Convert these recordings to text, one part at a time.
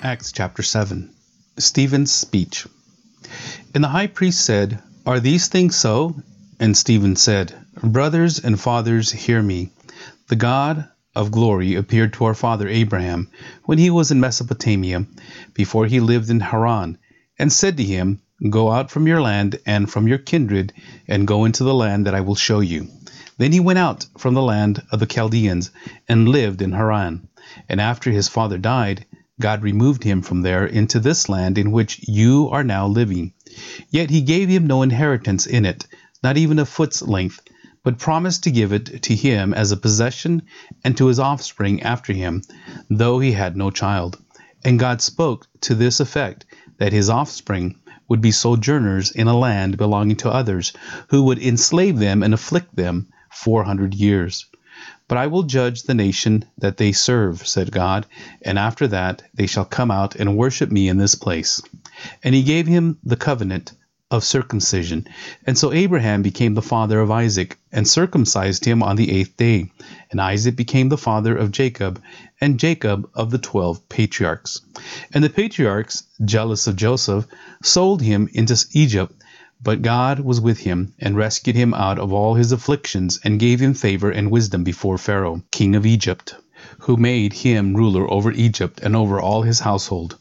Acts chapter 7. Stephen's speech. And the high priest said, Are these things so? And Stephen said, Brothers and fathers, hear me. The God of glory appeared to our father Abraham when he was in Mesopotamia, before he lived in Haran, and said to him, Go out from your land and from your kindred, and go into the land that I will show you. Then he went out from the land of the Chaldeans and lived in Haran. And after his father died, God removed him from there into this land in which you are now living. Yet he gave him no inheritance in it, not even a foot's length, but promised to give it to him as a possession and to his offspring after him, though he had no child. And God spoke to this effect that his offspring would be sojourners in a land belonging to others, who would enslave them and afflict them four hundred years. But I will judge the nation that they serve, said God, and after that they shall come out and worship me in this place. And he gave him the covenant of circumcision. And so Abraham became the father of Isaac, and circumcised him on the eighth day. And Isaac became the father of Jacob, and Jacob of the twelve patriarchs. And the patriarchs, jealous of Joseph, sold him into Egypt. But God was with him, and rescued him out of all his afflictions, and gave him favor and wisdom before Pharaoh, king of Egypt, who made him ruler over Egypt and over all his household.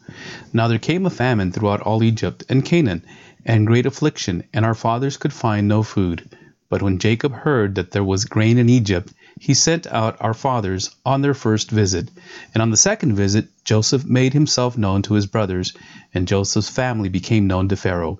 Now there came a famine throughout all Egypt and Canaan, and great affliction, and our fathers could find no food. But when Jacob heard that there was grain in Egypt, he sent out our fathers on their first visit. And on the second visit, Joseph made himself known to his brothers, and Joseph's family became known to Pharaoh.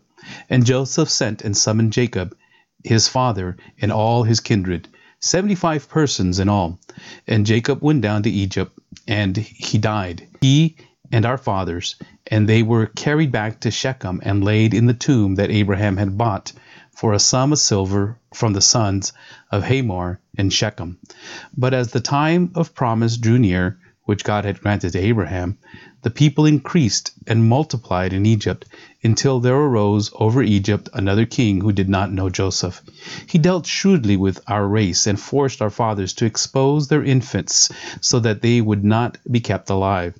And Joseph sent and summoned Jacob, his father, and all his kindred, seventy five persons in all. And Jacob went down to Egypt, and he died, he and our fathers, and they were carried back to Shechem and laid in the tomb that Abraham had bought for a sum of silver from the sons of Hamor in Shechem. But as the time of promise drew near, which God had granted to Abraham, the people increased and multiplied in Egypt until there arose over Egypt another king who did not know Joseph. He dealt shrewdly with our race and forced our fathers to expose their infants so that they would not be kept alive.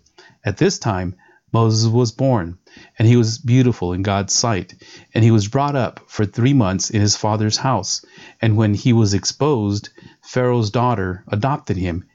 At this time, Moses was born, and he was beautiful in God's sight, and he was brought up for three months in his father's house. And when he was exposed, Pharaoh's daughter adopted him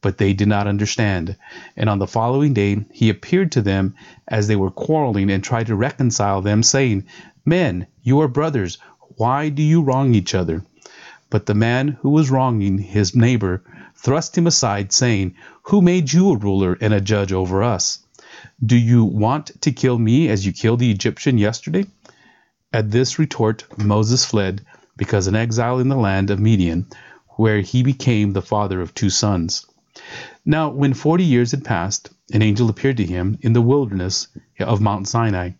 but they did not understand. And on the following day he appeared to them as they were quarreling and tried to reconcile them, saying, Men, you are brothers. Why do you wrong each other? But the man who was wronging his neighbor thrust him aside, saying, Who made you a ruler and a judge over us? Do you want to kill me as you killed the Egyptian yesterday? At this retort, Moses fled, because an exile in the land of Midian, where he became the father of two sons. Now, when forty years had passed, an angel appeared to him in the wilderness of Mount Sinai,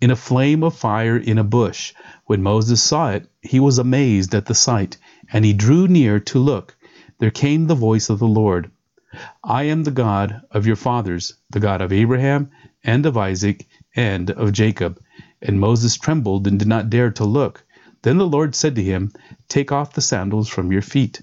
in a flame of fire in a bush. When Moses saw it, he was amazed at the sight, and he drew near to look. There came the voice of the Lord I am the God of your fathers, the God of Abraham, and of Isaac, and of Jacob. And Moses trembled and did not dare to look. Then the Lord said to him, Take off the sandals from your feet,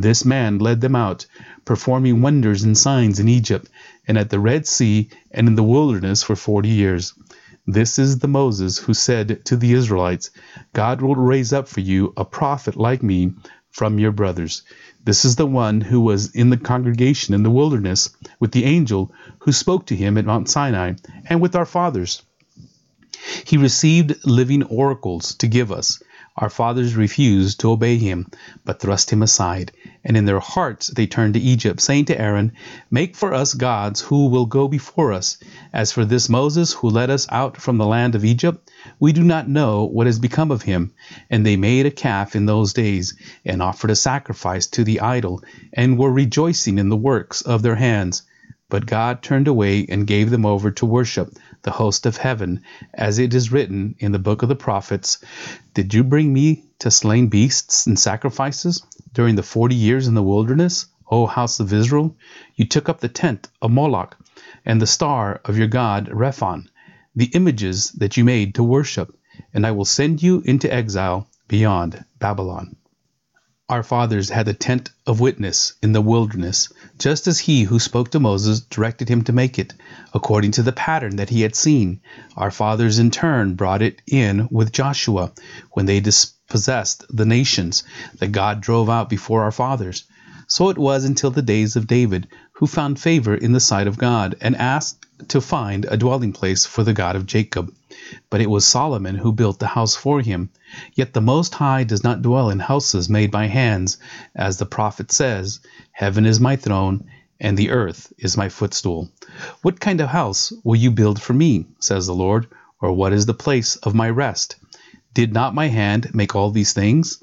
This man led them out, performing wonders and signs in Egypt, and at the Red Sea, and in the wilderness for forty years. This is the Moses who said to the Israelites, God will raise up for you a prophet like me from your brothers. This is the one who was in the congregation in the wilderness with the angel who spoke to him at Mount Sinai and with our fathers. He received living oracles to give us. Our fathers refused to obey him, but thrust him aside. And in their hearts they turned to Egypt, saying to Aaron, Make for us gods who will go before us. As for this Moses who led us out from the land of Egypt, we do not know what has become of him. And they made a calf in those days, and offered a sacrifice to the idol, and were rejoicing in the works of their hands. But God turned away and gave them over to worship the host of heaven, as it is written in the book of the prophets Did you bring me to slain beasts and sacrifices during the forty years in the wilderness, O house of Israel? You took up the tent of Moloch and the star of your god Rephan, the images that you made to worship, and I will send you into exile beyond Babylon. Our fathers had the tent of witness in the wilderness, just as he who spoke to Moses directed him to make it, according to the pattern that he had seen. Our fathers in turn brought it in with Joshua when they dispossessed the nations that God drove out before our fathers. So it was until the days of David, who found favor in the sight of God and asked to find a dwelling place for the God of Jacob. But it was Solomon who built the house for him. Yet the Most High does not dwell in houses made by hands, as the prophet says, Heaven is my throne, and the earth is my footstool. What kind of house will you build for me, says the Lord, or what is the place of my rest? Did not my hand make all these things?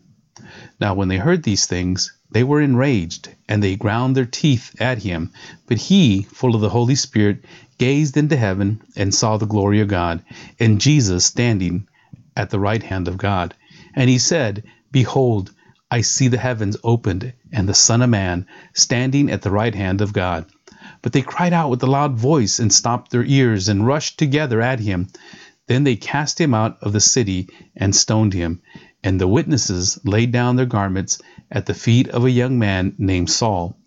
Now, when they heard these things, they were enraged, and they ground their teeth at him. But he, full of the Holy Spirit, gazed into heaven and saw the glory of God, and Jesus standing at the right hand of God. And he said, Behold, I see the heavens opened, and the Son of Man standing at the right hand of God. But they cried out with a loud voice, and stopped their ears, and rushed together at him. Then they cast him out of the city, and stoned him. And the witnesses laid down their garments at the feet of a young man named Saul.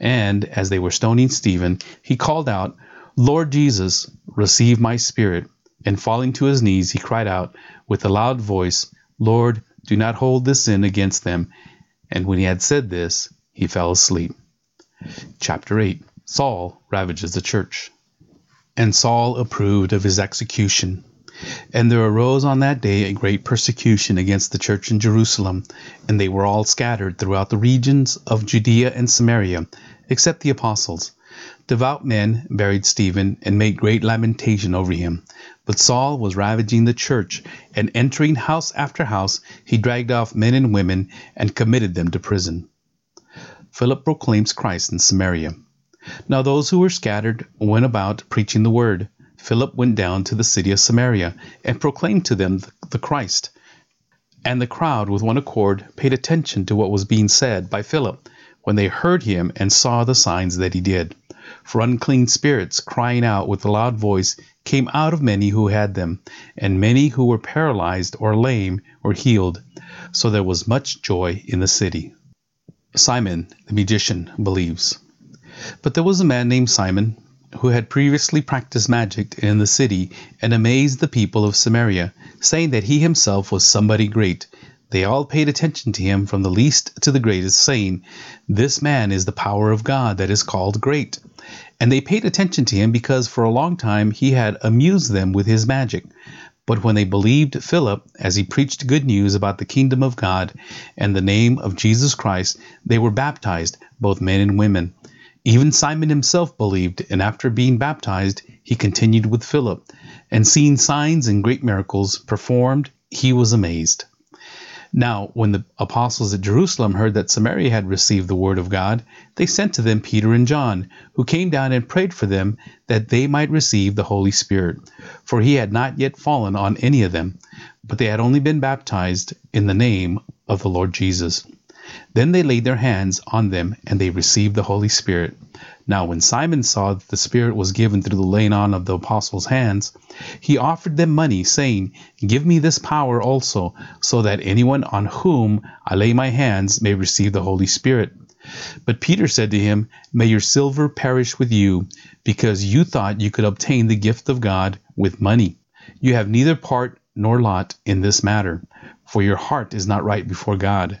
And as they were stoning Stephen, he called out, Lord Jesus, receive my spirit. And falling to his knees, he cried out with a loud voice, Lord, do not hold this sin against them. And when he had said this, he fell asleep. Chapter 8 Saul ravages the church. And Saul approved of his execution. And there arose on that day a great persecution against the church in Jerusalem, and they were all scattered throughout the regions of Judea and Samaria, except the apostles. Devout men buried Stephen and made great lamentation over him. But Saul was ravaging the church, and entering house after house, he dragged off men and women and committed them to prison. Philip proclaims Christ in Samaria. Now those who were scattered went about preaching the word. Philip went down to the city of Samaria and proclaimed to them the Christ. And the crowd, with one accord, paid attention to what was being said by Philip when they heard him and saw the signs that he did. For unclean spirits, crying out with a loud voice, came out of many who had them, and many who were paralyzed or lame were healed. So there was much joy in the city. Simon the magician believes. But there was a man named Simon who had previously practiced magic in the city and amazed the people of Samaria, saying that he himself was somebody great. They all paid attention to him from the least to the greatest, saying, This man is the power of God that is called great. And they paid attention to him because for a long time he had amused them with his magic. But when they believed Philip as he preached good news about the kingdom of God and the name of Jesus Christ, they were baptized, both men and women. Even Simon himself believed, and after being baptized, he continued with Philip. And seeing signs and great miracles performed, he was amazed. Now, when the apostles at Jerusalem heard that Samaria had received the word of God, they sent to them Peter and John, who came down and prayed for them that they might receive the Holy Spirit. For he had not yet fallen on any of them, but they had only been baptized in the name of the Lord Jesus. Then they laid their hands on them, and they received the Holy Spirit. Now, when Simon saw that the Spirit was given through the laying on of the apostles' hands, he offered them money, saying, Give me this power also, so that anyone on whom I lay my hands may receive the Holy Spirit. But Peter said to him, May your silver perish with you, because you thought you could obtain the gift of God with money. You have neither part nor lot in this matter, for your heart is not right before God.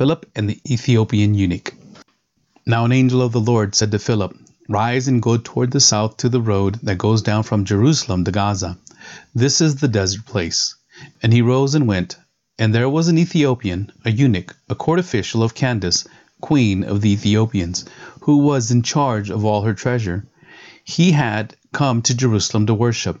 Philip and the Ethiopian eunuch. Now an angel of the Lord said to Philip, Rise and go toward the south to the road that goes down from Jerusalem to Gaza. This is the desert place. And he rose and went. And there was an Ethiopian, a eunuch, a court official of Candace, queen of the Ethiopians, who was in charge of all her treasure. He had come to Jerusalem to worship,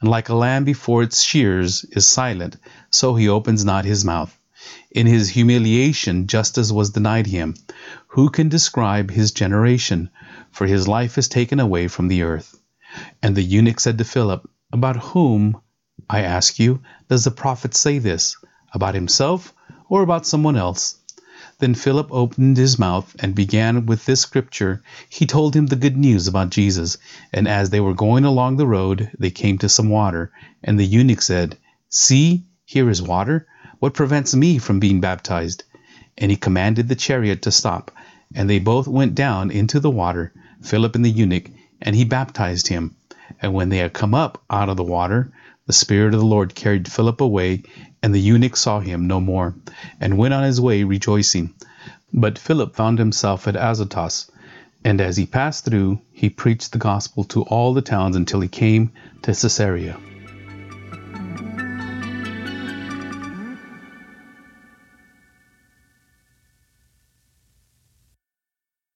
and like a lamb before its shears is silent, so he opens not his mouth. In his humiliation justice was denied him. Who can describe his generation? For his life is taken away from the earth. And the eunuch said to Philip, About whom, I ask you, does the prophet say this? About himself or about someone else? Then Philip opened his mouth and began with this scripture. He told him the good news about Jesus. And as they were going along the road, they came to some water. And the eunuch said, See, here is water. What prevents me from being baptized? And he commanded the chariot to stop. And they both went down into the water, Philip and the eunuch, and he baptized him. And when they had come up out of the water, the Spirit of the Lord carried Philip away, and the eunuch saw him no more, and went on his way rejoicing. But Philip found himself at Azotus, and as he passed through, he preached the gospel to all the towns until he came to Caesarea.